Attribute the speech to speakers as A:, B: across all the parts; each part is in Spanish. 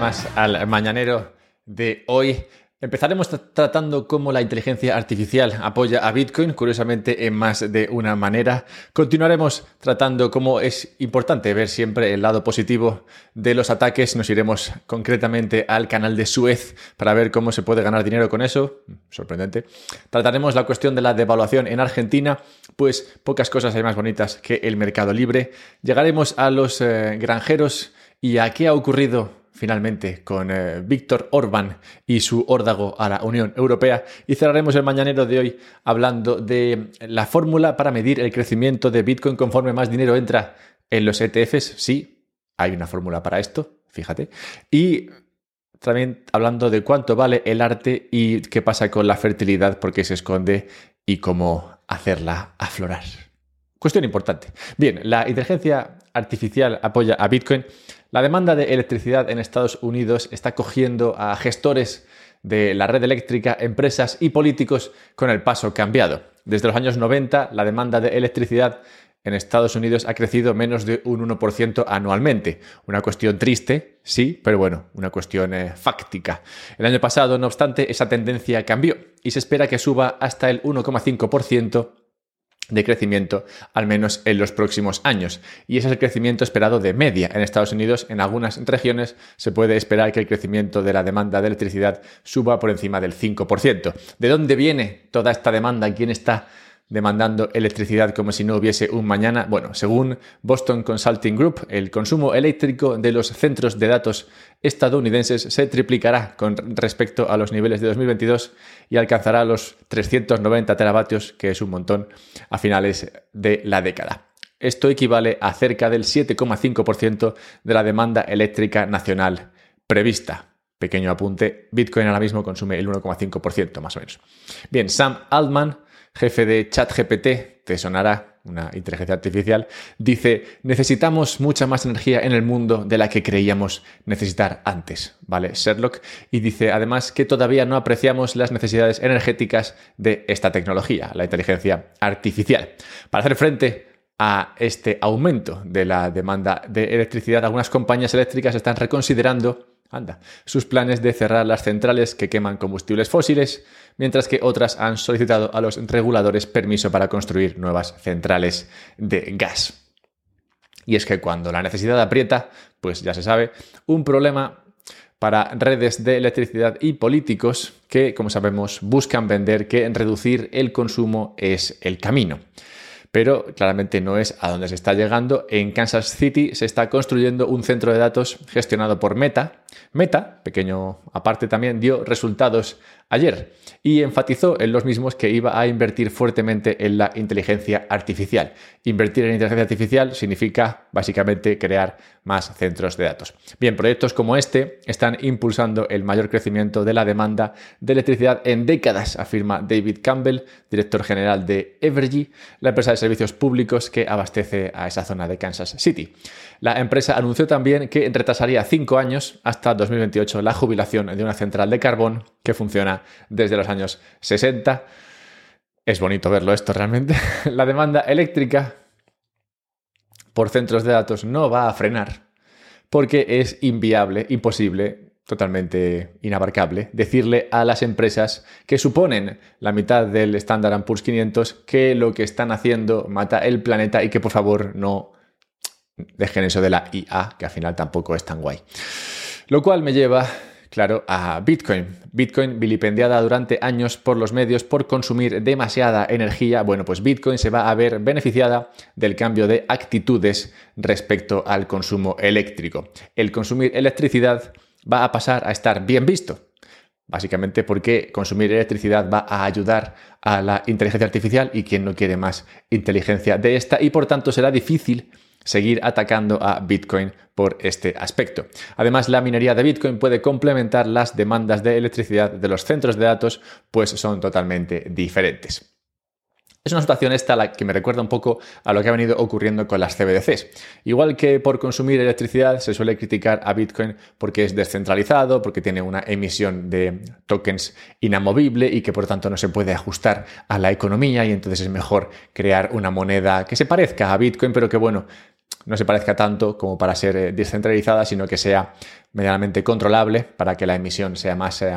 A: al mañanero de hoy. Empezaremos tratando cómo la inteligencia artificial apoya a Bitcoin, curiosamente en más de una manera. Continuaremos tratando cómo es importante ver siempre el lado positivo de los ataques. Nos iremos concretamente al canal de Suez para ver cómo se puede ganar dinero con eso. Sorprendente. Trataremos la cuestión de la devaluación en Argentina, pues pocas cosas hay más bonitas que el mercado libre. Llegaremos a los eh, granjeros y a qué ha ocurrido finalmente con eh, Víctor Orbán y su órdago a la Unión Europea y cerraremos el mañanero de hoy hablando de la fórmula para medir el crecimiento de Bitcoin conforme más dinero entra en los ETFs. Sí, hay una fórmula para esto, fíjate. Y también hablando de cuánto vale el arte y qué pasa con la fertilidad, por qué se esconde y cómo hacerla aflorar. Cuestión importante. Bien, la inteligencia artificial apoya a Bitcoin. La demanda de electricidad en Estados Unidos está cogiendo a gestores de la red eléctrica, empresas y políticos con el paso cambiado. Desde los años 90, la demanda de electricidad en Estados Unidos ha crecido menos de un 1% anualmente. Una cuestión triste, sí, pero bueno, una cuestión eh, fáctica. El año pasado, no obstante, esa tendencia cambió y se espera que suba hasta el 1,5% de crecimiento, al menos en los próximos años. Y ese es el crecimiento esperado de media. En Estados Unidos, en algunas regiones, se puede esperar que el crecimiento de la demanda de electricidad suba por encima del 5%. ¿De dónde viene toda esta demanda? ¿Quién está demandando electricidad como si no hubiese un mañana. Bueno, según Boston Consulting Group, el consumo eléctrico de los centros de datos estadounidenses se triplicará con respecto a los niveles de 2022 y alcanzará los 390 teravatios, que es un montón, a finales de la década. Esto equivale a cerca del 7,5% de la demanda eléctrica nacional prevista. Pequeño apunte, Bitcoin ahora mismo consume el 1,5% más o menos. Bien, Sam Altman, jefe de ChatGPT, te sonará una inteligencia artificial, dice, necesitamos mucha más energía en el mundo de la que creíamos necesitar antes, ¿vale? Sherlock, y dice además que todavía no apreciamos las necesidades energéticas de esta tecnología, la inteligencia artificial. Para hacer frente a este aumento de la demanda de electricidad, algunas compañías eléctricas están reconsiderando Anda, sus planes de cerrar las centrales que queman combustibles fósiles, mientras que otras han solicitado a los reguladores permiso para construir nuevas centrales de gas. Y es que cuando la necesidad aprieta, pues ya se sabe, un problema para redes de electricidad y políticos que, como sabemos, buscan vender que reducir el consumo es el camino pero claramente no es a donde se está llegando. En Kansas City se está construyendo un centro de datos gestionado por Meta. Meta, pequeño aparte también, dio resultados ayer y enfatizó en los mismos que iba a invertir fuertemente en la inteligencia artificial. Invertir en inteligencia artificial significa básicamente crear más centros de datos. Bien, proyectos como este están impulsando el mayor crecimiento de la demanda de electricidad en décadas, afirma David Campbell, director general de Evergy, la empresa de servicios públicos que abastece a esa zona de Kansas City. La empresa anunció también que retrasaría cinco años hasta 2028 la jubilación de una central de carbón que funciona desde los años 60. Es bonito verlo esto realmente. La demanda eléctrica por centros de datos no va a frenar porque es inviable, imposible, totalmente inabarcable, decirle a las empresas que suponen la mitad del Standard Poor's 500 que lo que están haciendo mata el planeta y que por favor no dejen eso de la IA, que al final tampoco es tan guay. Lo cual me lleva, claro, a Bitcoin. Bitcoin vilipendiada durante años por los medios por consumir demasiada energía. Bueno, pues Bitcoin se va a ver beneficiada del cambio de actitudes respecto al consumo eléctrico. El consumir electricidad va a pasar a estar bien visto. Básicamente porque consumir electricidad va a ayudar a la inteligencia artificial y quien no quiere más inteligencia de esta y por tanto será difícil seguir atacando a Bitcoin por este aspecto. Además, la minería de Bitcoin puede complementar las demandas de electricidad de los centros de datos, pues son totalmente diferentes. Es una situación esta la que me recuerda un poco a lo que ha venido ocurriendo con las CBDCs. Igual que por consumir electricidad se suele criticar a Bitcoin porque es descentralizado, porque tiene una emisión de tokens inamovible y que por tanto no se puede ajustar a la economía y entonces es mejor crear una moneda que se parezca a Bitcoin, pero que bueno, no se parezca tanto como para ser eh, descentralizada, sino que sea medianamente controlable para que la emisión sea más eh,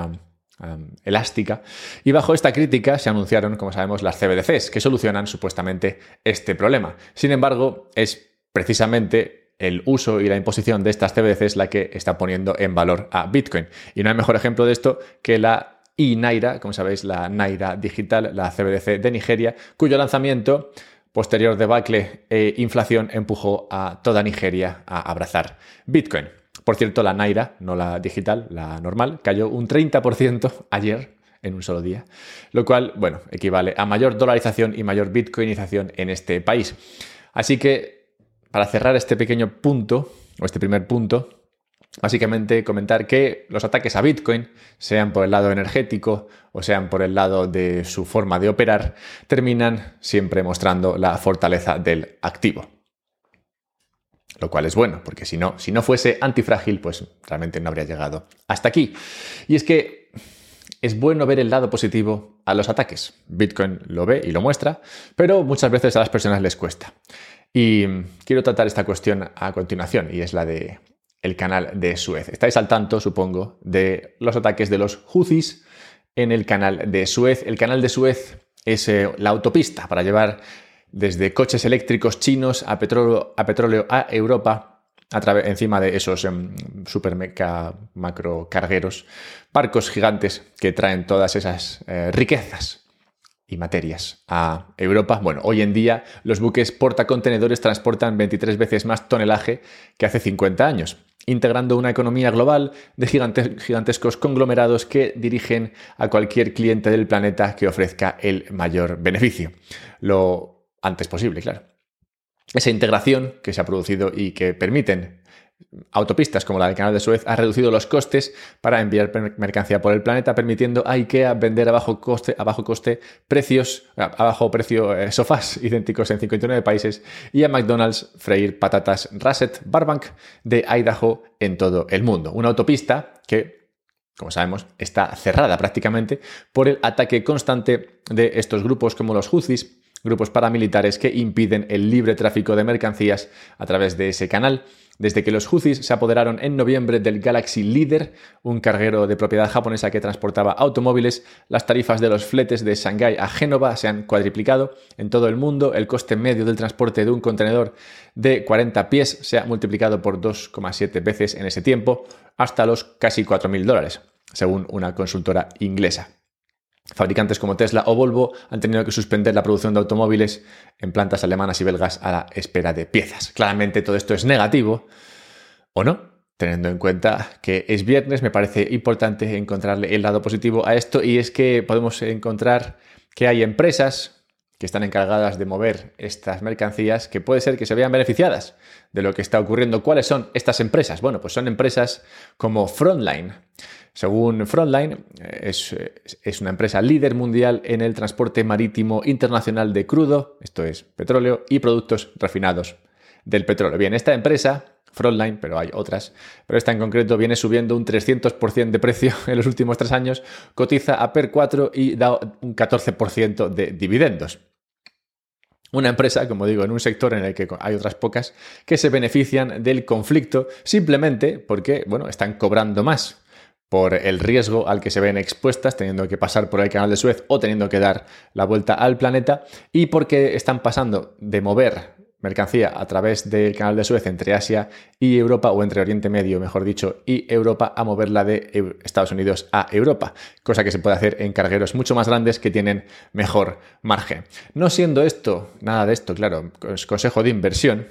A: elástica. Y bajo esta crítica se anunciaron, como sabemos, las CBDCs, que solucionan supuestamente este problema. Sin embargo, es precisamente el uso y la imposición de estas CBDCs la que está poniendo en valor a Bitcoin. Y no hay mejor ejemplo de esto que la iNaira, como sabéis, la Naira digital, la CBDC de Nigeria, cuyo lanzamiento posterior debacle e inflación empujó a toda Nigeria a abrazar Bitcoin. Por cierto, la Naira, no la digital, la normal, cayó un 30% ayer en un solo día, lo cual, bueno, equivale a mayor dolarización y mayor bitcoinización en este país. Así que, para cerrar este pequeño punto, o este primer punto, Básicamente comentar que los ataques a Bitcoin, sean por el lado energético o sean por el lado de su forma de operar, terminan siempre mostrando la fortaleza del activo. Lo cual es bueno, porque si no, si no fuese antifrágil, pues realmente no habría llegado hasta aquí. Y es que es bueno ver el lado positivo a los ataques. Bitcoin lo ve y lo muestra, pero muchas veces a las personas les cuesta. Y quiero tratar esta cuestión a continuación, y es la de el canal de Suez. Estáis al tanto, supongo, de los ataques de los Houthis en el canal de Suez. El canal de Suez es eh, la autopista para llevar desde coches eléctricos chinos a petróleo a, Europa encima de esos em, super barcos gigantes que traen todas esas eh, riquezas y materias a Europa. Bueno, hoy en día los buques portacontenedores transportan 23 veces más tonelaje que hace 50 años integrando una economía global de gigantescos conglomerados que dirigen a cualquier cliente del planeta que ofrezca el mayor beneficio. Lo antes posible, claro. Esa integración que se ha producido y que permiten autopistas como la del Canal de Suez ha reducido los costes para enviar mercancía por el planeta, permitiendo a IKEA vender a bajo coste, a bajo coste precios, a bajo precio eh, sofás idénticos en 59 países y a McDonald's freír patatas Russet Barbank de Idaho en todo el mundo. Una autopista que como sabemos, está cerrada prácticamente por el ataque constante de estos grupos como los Houthis, grupos paramilitares que impiden el libre tráfico de mercancías a través de ese canal desde que los Houthis se apoderaron en noviembre del Galaxy Leader, un carguero de propiedad japonesa que transportaba automóviles, las tarifas de los fletes de Shanghái a Génova se han cuadriplicado. En todo el mundo, el coste medio del transporte de un contenedor de 40 pies se ha multiplicado por 2,7 veces en ese tiempo, hasta los casi 4.000 dólares, según una consultora inglesa. Fabricantes como Tesla o Volvo han tenido que suspender la producción de automóviles en plantas alemanas y belgas a la espera de piezas. Claramente todo esto es negativo, ¿o no? Teniendo en cuenta que es viernes, me parece importante encontrarle el lado positivo a esto y es que podemos encontrar que hay empresas que están encargadas de mover estas mercancías que puede ser que se vean beneficiadas de lo que está ocurriendo. ¿Cuáles son estas empresas? Bueno, pues son empresas como Frontline. Según Frontline, es, es, una empresa líder mundial en el transporte marítimo internacional de crudo, esto es petróleo, y productos refinados del petróleo. Bien, esta empresa, Frontline, pero hay otras, pero esta en concreto viene subiendo un 300% de precio en los últimos tres años, cotiza a PER 4 y da un 14% de dividendos. Una empresa, como digo, en un sector en el que hay otras pocas, que se benefician del conflicto simplemente porque, bueno, están cobrando más por el riesgo al que se ven expuestas teniendo que pasar por el canal de Suez o teniendo que dar la vuelta al planeta y porque están pasando de mover mercancía a través del canal de Suez entre Asia y Europa o entre Oriente Medio, mejor dicho, y Europa a moverla de Estados Unidos a Europa, cosa que se puede hacer en cargueros mucho más grandes que tienen mejor margen. No siendo esto, nada de esto, claro, consejo de inversión,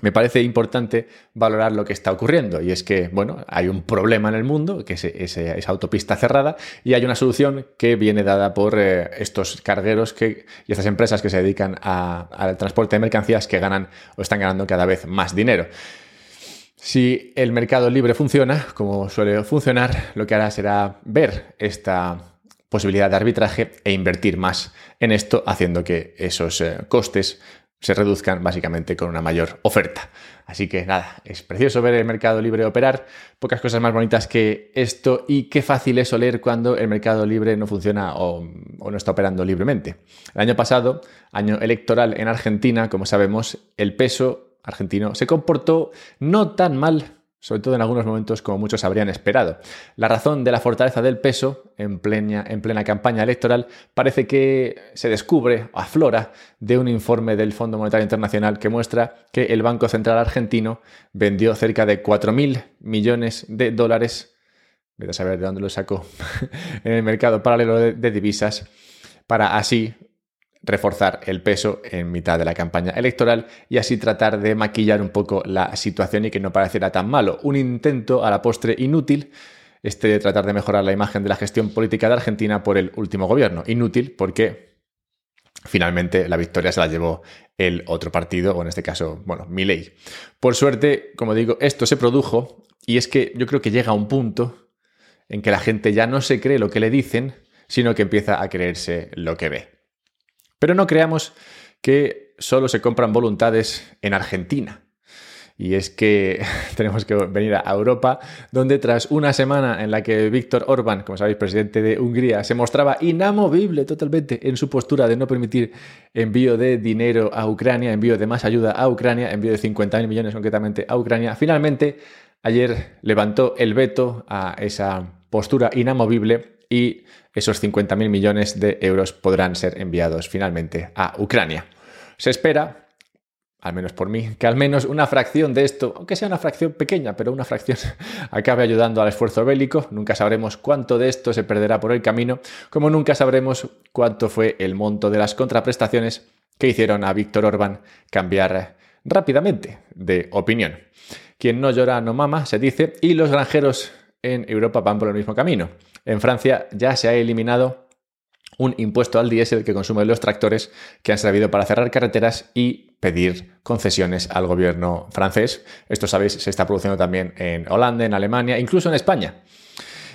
A: me parece importante valorar lo que está ocurriendo. Y es que, bueno, hay un problema en el mundo, que es, esa autopista cerrada, y hay una solución que viene dada por eh, estos cargueros que, y estas empresas que se dedican al transporte de mercancías que ganan o están ganando cada vez más dinero. Si el mercado libre funciona, como suele funcionar, lo que hará será ver esta posibilidad de arbitraje e invertir más en esto, haciendo que esos eh, costes se reduzcan básicamente con una mayor oferta. Así que nada, es precioso ver el mercado libre operar, pocas cosas más bonitas que esto y qué fácil es oler cuando el mercado libre no funciona o, no está operando libremente. El año pasado, año electoral en Argentina, como sabemos, el peso argentino se comportó no tan mal sobre todo en algunos momentos como muchos habrían esperado. La razón de la fortaleza del peso en plena, en plena campaña electoral parece que se descubre aflora de un informe del Fondo Monetario Internacional que muestra que el Banco Central argentino vendió cerca de 4.000 millones de dólares, voy a saber de dónde lo sacó, en el mercado paralelo de divisas, para así reforzar el peso en mitad de la campaña electoral y así tratar de maquillar un poco la situación y que no pareciera tan malo. Un intento a la postre inútil este de tratar de mejorar la imagen de la gestión política de Argentina por el último gobierno. Inútil porque finalmente la victoria se la llevó el otro partido, o en este caso, bueno, ley. Por suerte, como digo, esto se produjo y es que yo creo que llega a un punto en que la gente ya no se cree lo que le dicen, sino que empieza a creerse lo que ve. Pero no creamos que solo se compran voluntades en Argentina. Y es que tenemos que venir a Europa, donde tras una semana en la que Víctor Orbán, como sabéis, presidente de Hungría, se mostraba inamovible totalmente en su postura de no permitir envío de dinero a Ucrania, envío de más ayuda a Ucrania, envío de 50.000 millones concretamente a Ucrania, finalmente ayer levantó el veto a esa postura inamovible y esos 50.000 millones de euros podrán ser enviados finalmente a Ucrania. Se espera, al menos por mí, que al menos una fracción de esto, aunque sea una fracción pequeña, pero una fracción, acabe ayudando al esfuerzo bélico. Nunca sabremos cuánto de esto se perderá por el camino, como nunca sabremos cuánto fue el monto de las contraprestaciones que hicieron a Víctor Orbán cambiar rápidamente de opinión. Quien no llora no mama, se dice, y los granjeros en Europa van por el mismo camino. En Francia ya se ha eliminado un impuesto al diésel que consumen los tractores que han servido para cerrar carreteras y pedir concesiones al gobierno francés. Esto, sabéis, se está produciendo también en Holanda, en Alemania, incluso en España.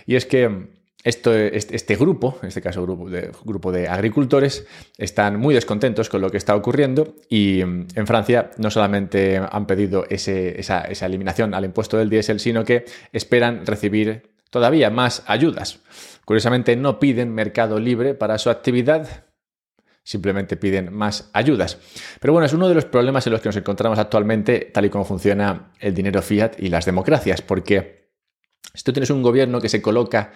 A: Y es que este, grupo, en este caso grupo de, agricultores, están muy descontentos con lo que está ocurriendo y en Francia no solamente han pedido esa, esa eliminación al impuesto del diésel, sino que esperan recibir todavía más ayudas. Curiosamente no piden mercado libre para su actividad, simplemente piden más ayudas. Pero bueno, es uno de los problemas en los que nos encontramos actualmente, tal y como funciona el dinero fiat y las democracias, porque si tú tienes un gobierno que se coloca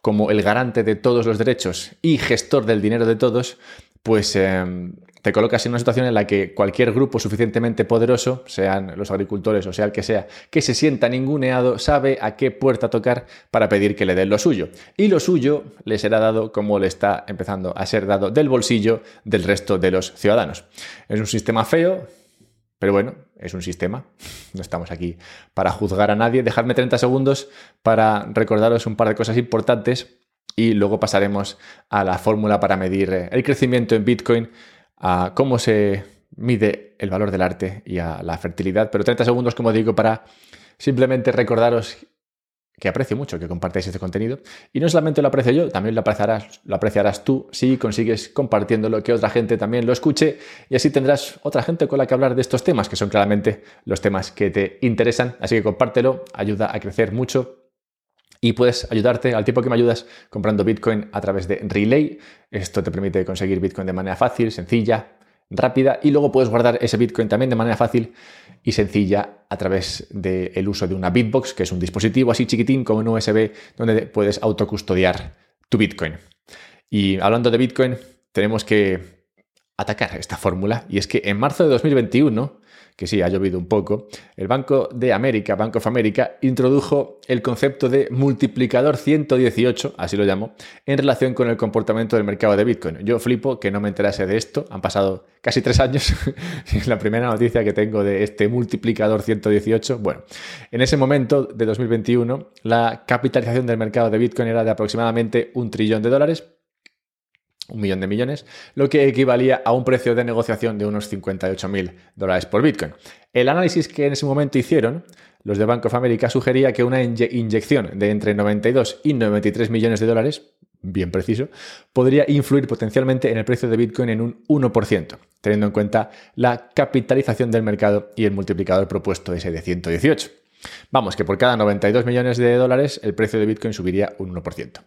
A: como el garante de todos los derechos y gestor del dinero de todos, pues em, te colocas en una situación en la que cualquier grupo suficientemente poderoso, sean los agricultores o sea el que sea, que se sienta ninguneado, sabe a qué puerta tocar para pedir que le den lo suyo. Y lo suyo le será dado como le está empezando a ser dado del bolsillo del resto de los ciudadanos. Es un sistema feo, pero bueno, es un sistema. No estamos aquí para juzgar a nadie. Dejadme 30 segundos para recordaros un par de cosas importantes y luego pasaremos a la fórmula para medir el crecimiento en Bitcoin a cómo se mide el valor del arte y a la fertilidad. Pero 30 segundos, como digo, para simplemente recordaros que aprecio mucho que compartáis este contenido. Y no solamente lo aprecio yo, también lo apreciarás, lo apreciarás tú si consigues compartiéndolo, que otra gente también lo escuche y así tendrás otra gente con la que hablar de estos temas, que son claramente los temas que te interesan. Así que compártelo, ayuda a crecer mucho y puedes ayudarte al tiempo que me ayudas comprando Bitcoin a través de Relay. Esto te permite conseguir Bitcoin de manera fácil, sencilla, rápida y luego puedes guardar ese Bitcoin también de manera fácil y sencilla a través del uso de una Bitbox, que es un dispositivo así chiquitín como un USB donde puedes autocustodiar tu Bitcoin. Y hablando de Bitcoin, tenemos que atacar esta fórmula y es que en marzo de 2021 que sí, ha llovido un poco, el Banco de América, Bank of America, introdujo el concepto de multiplicador 118, así lo llamo, en relación con el comportamiento del mercado de Bitcoin. Yo flipo que no me enterase de esto, han pasado casi tres años, es la primera noticia que tengo de este multiplicador 118. Bueno, en ese momento de 2021, la capitalización del mercado de Bitcoin era de aproximadamente un trillón de dólares, un millón de millones, lo que equivalía a un precio de negociación de unos 58 mil dólares por Bitcoin. El análisis que en ese momento hicieron los de Bank of America sugería que una inyección de entre 92 y 93 millones de dólares, bien preciso, podría influir potencialmente en el precio de Bitcoin en un 1%, teniendo en cuenta la capitalización del mercado y el multiplicador propuesto ese de 118. Vamos, que por cada 92 millones de dólares el precio de Bitcoin subiría un 1%.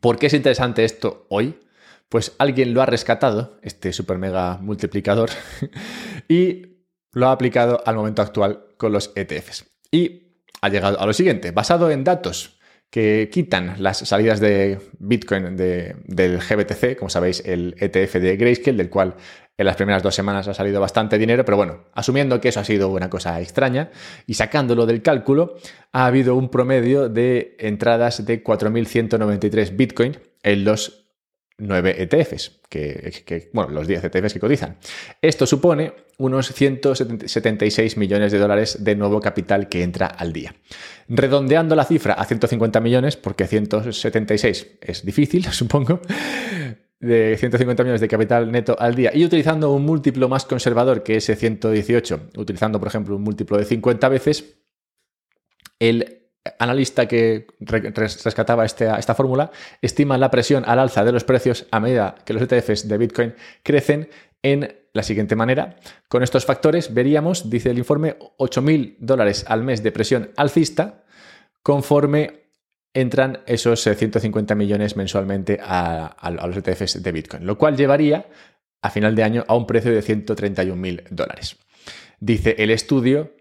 A: ¿Por qué es interesante esto hoy? Pues alguien lo ha rescatado, este super mega multiplicador, y lo ha aplicado al momento actual con los ETFs. Y ha llegado a lo siguiente, basado en datos que quitan las salidas de Bitcoin del GBTC, como sabéis, el ETF de Grayscale, del cual en las primeras dos semanas ha salido bastante dinero, pero bueno, asumiendo que eso ha sido una cosa extraña y sacándolo del cálculo, ha habido un promedio de entradas de 4.193 Bitcoin en los 9 ETFs, que, bueno, los 10 ETFs que cotizan. Esto supone unos 176 millones de dólares de nuevo capital que entra al día. Redondeando la cifra a 150 millones, porque 176 es difícil, supongo, de 150 millones de capital neto al día y utilizando un múltiplo más conservador que ese 118, utilizando por ejemplo un múltiplo de 50 veces, el analista que rescataba esta, esta fórmula estima la presión al alza de los precios a medida que los ETFs de Bitcoin crecen en la siguiente manera. Con estos factores veríamos, dice el informe, 8.000 dólares al mes de presión alcista conforme entran esos 150 eh, millones mensualmente a, a los ETFs de Bitcoin, lo cual llevaría a final de año a un precio de 131.000 dólares. Dice el estudio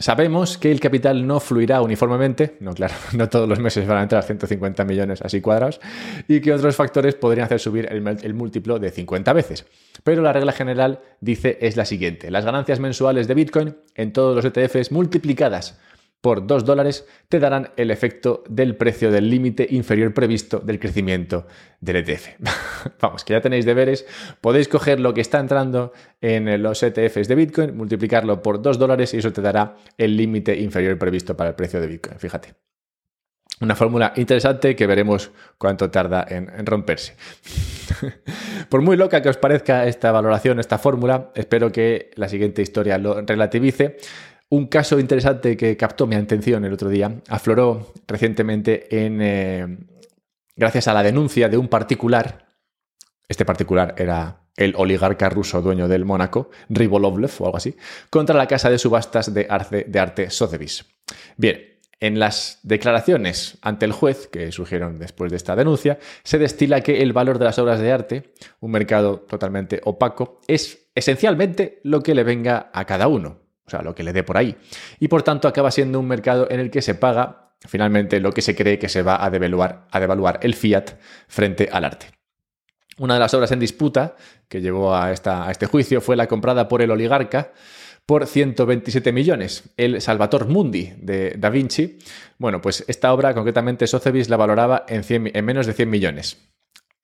A: Sabemos que el capital no fluirá uniformemente, no claro, no todos los meses van a entrar 150 millones así cuadrados, y que otros factores podrían hacer subir el, el, múltiplo de 50 veces. Pero la regla general dice es la siguiente, las ganancias mensuales de Bitcoin en todos los ETFs multiplicadas por 2 dólares te darán el efecto del precio del límite inferior previsto del crecimiento del ETF. Vamos, que ya tenéis deberes, podéis coger lo que está entrando en los ETFs de Bitcoin, multiplicarlo por 2 dólares y eso te dará el límite inferior previsto para el precio de Bitcoin. Fíjate. Una fórmula interesante que veremos cuánto tarda en, en romperse. Por muy loca que os parezca esta valoración, esta fórmula, espero que la siguiente historia lo relativice. Un caso interesante que captó mi atención el otro día afloró recientemente en, eh, gracias a la denuncia de un particular. Este particular era el oligarca ruso dueño del Mónaco, Ribolovlev o algo así, contra la casa de subastas de arte, de arte Sotheby's. Bien, en las declaraciones ante el juez que surgieron después de esta denuncia, se destila que el valor de las obras de arte, un mercado totalmente opaco, es esencialmente lo que le venga a cada uno o sea, lo que le dé por ahí. Y por tanto acaba siendo un mercado en el que se paga finalmente lo que se cree que se va a devaluar, a devaluar el fiat frente al arte. Una de las obras en disputa que llevó a, esta, a este juicio fue la comprada por el oligarca por 127 millones, el Salvator Mundi de Da Vinci. Bueno, pues esta obra concretamente Sotheby's la valoraba en, en menos de 100 millones.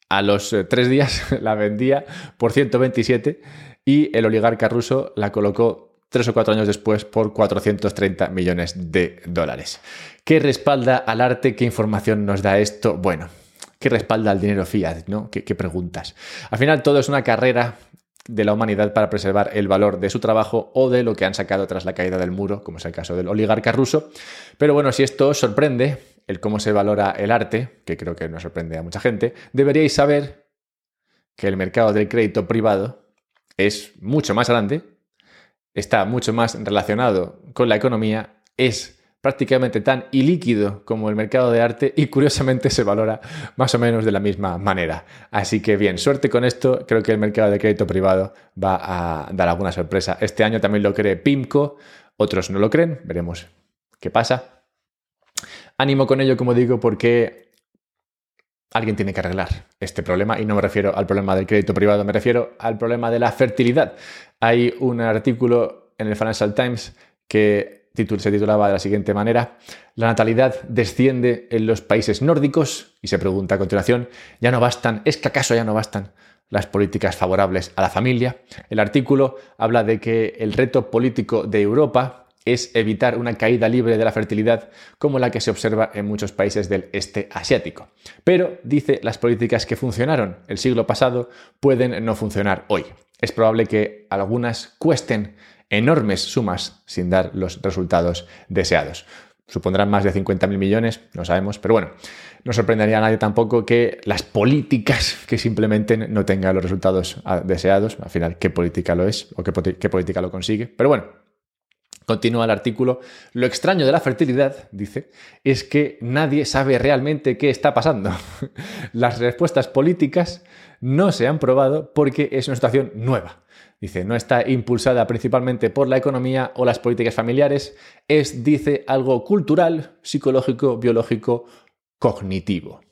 A: A los eh, tres días la vendía por 127 y el oligarca ruso la colocó tres o cuatro años después por 430 millones de dólares. ¿Qué respalda al arte? ¿Qué información nos da esto? Bueno, ¿qué respalda al dinero fiat? ¿no? ¿Qué, preguntas? Al final todo es una carrera de la humanidad para preservar el valor de su trabajo o de lo que han sacado tras la caída del muro, como es el caso del oligarca ruso. Pero bueno, si esto os sorprende, el cómo se valora el arte, que creo que nos sorprende a mucha gente, deberíais saber que el mercado del crédito privado es mucho más grande está mucho más relacionado con la economía, es prácticamente tan ilíquido como el mercado de arte y curiosamente se valora más o menos de la misma manera. Así que bien, suerte con esto, creo que el mercado de crédito privado va a dar alguna sorpresa. Este año también lo cree PIMCO, otros no lo creen, veremos qué pasa. Ánimo con ello, como digo, porque alguien tiene que arreglar este problema y no me refiero al problema del crédito privado, me refiero al problema de la fertilidad. Hay un artículo en el Financial Times que se titulaba de la siguiente manera, La natalidad desciende en los países nórdicos y se pregunta a continuación, ¿ya no bastan? ¿Es que acaso ya no bastan? las políticas favorables a la familia. El artículo habla de que el reto político de Europa es evitar una caída libre de la fertilidad como la que se observa en muchos países del este asiático. Pero, dice, las políticas que funcionaron el siglo pasado pueden no funcionar hoy es probable que algunas cuesten enormes sumas sin dar los resultados deseados. Supondrán más de 50.000 millones, no sabemos, pero bueno, no sorprendería a nadie tampoco que las políticas que se implementen no tengan los resultados deseados. Al final, ¿qué política lo es o qué política lo consigue? Pero bueno, Continúa el artículo. Lo extraño de la fertilidad, dice, es que nadie sabe realmente qué está pasando. Las respuestas políticas no se han probado porque es una situación nueva. Dice, no está impulsada principalmente por la economía o las políticas familiares, es, dice, algo cultural, psicológico, biológico, cognitivo.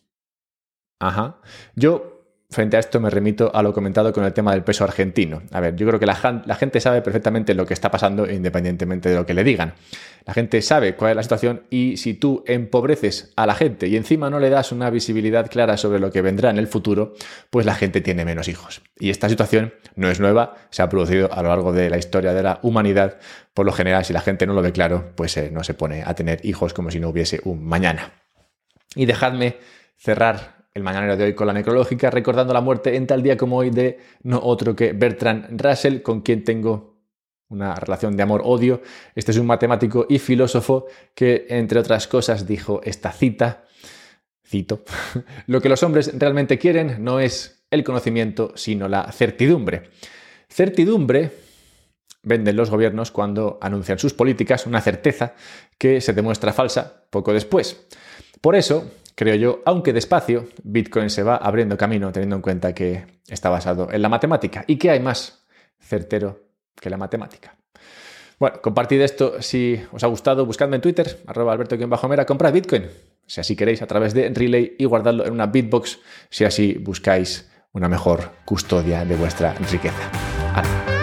A: Ajá. Yo frente a esto me remito a lo comentado con el tema del peso argentino. A ver, yo creo que la, gente sabe perfectamente lo que está pasando independientemente de lo que le digan. La gente sabe cuál es la situación y si tú empobreces a la gente y encima no le das una visibilidad clara sobre lo que vendrá en el futuro, pues la gente tiene menos hijos. Y esta situación no es nueva, se ha producido a lo largo de la historia de la humanidad. Por lo general, si la gente no lo ve claro, pues eh, no se pone a tener hijos como si no hubiese un mañana. Y dejadme cerrar el mañanero de hoy con la necrológica, recordando la muerte en tal día como hoy de no otro que Bertrand Russell, con quien tengo una relación de amor-odio. Este es un matemático y filósofo que, entre otras cosas, dijo esta cita, cito, lo que los hombres realmente quieren no es el conocimiento, sino la certidumbre. Certidumbre venden los gobiernos cuando anuncian sus políticas, una certeza que se demuestra falsa poco después. Por eso, creo yo, aunque despacio, Bitcoin se va abriendo camino teniendo en cuenta que está basado en la matemática. ¿Y qué hay más certero que la matemática? Bueno, compartid esto si os ha gustado, buscadme en Twitter, arroba alberto-mera, comprad Bitcoin, si así queréis, a través de Relay y guardadlo en una Bitbox si así buscáis una mejor custodia de vuestra riqueza.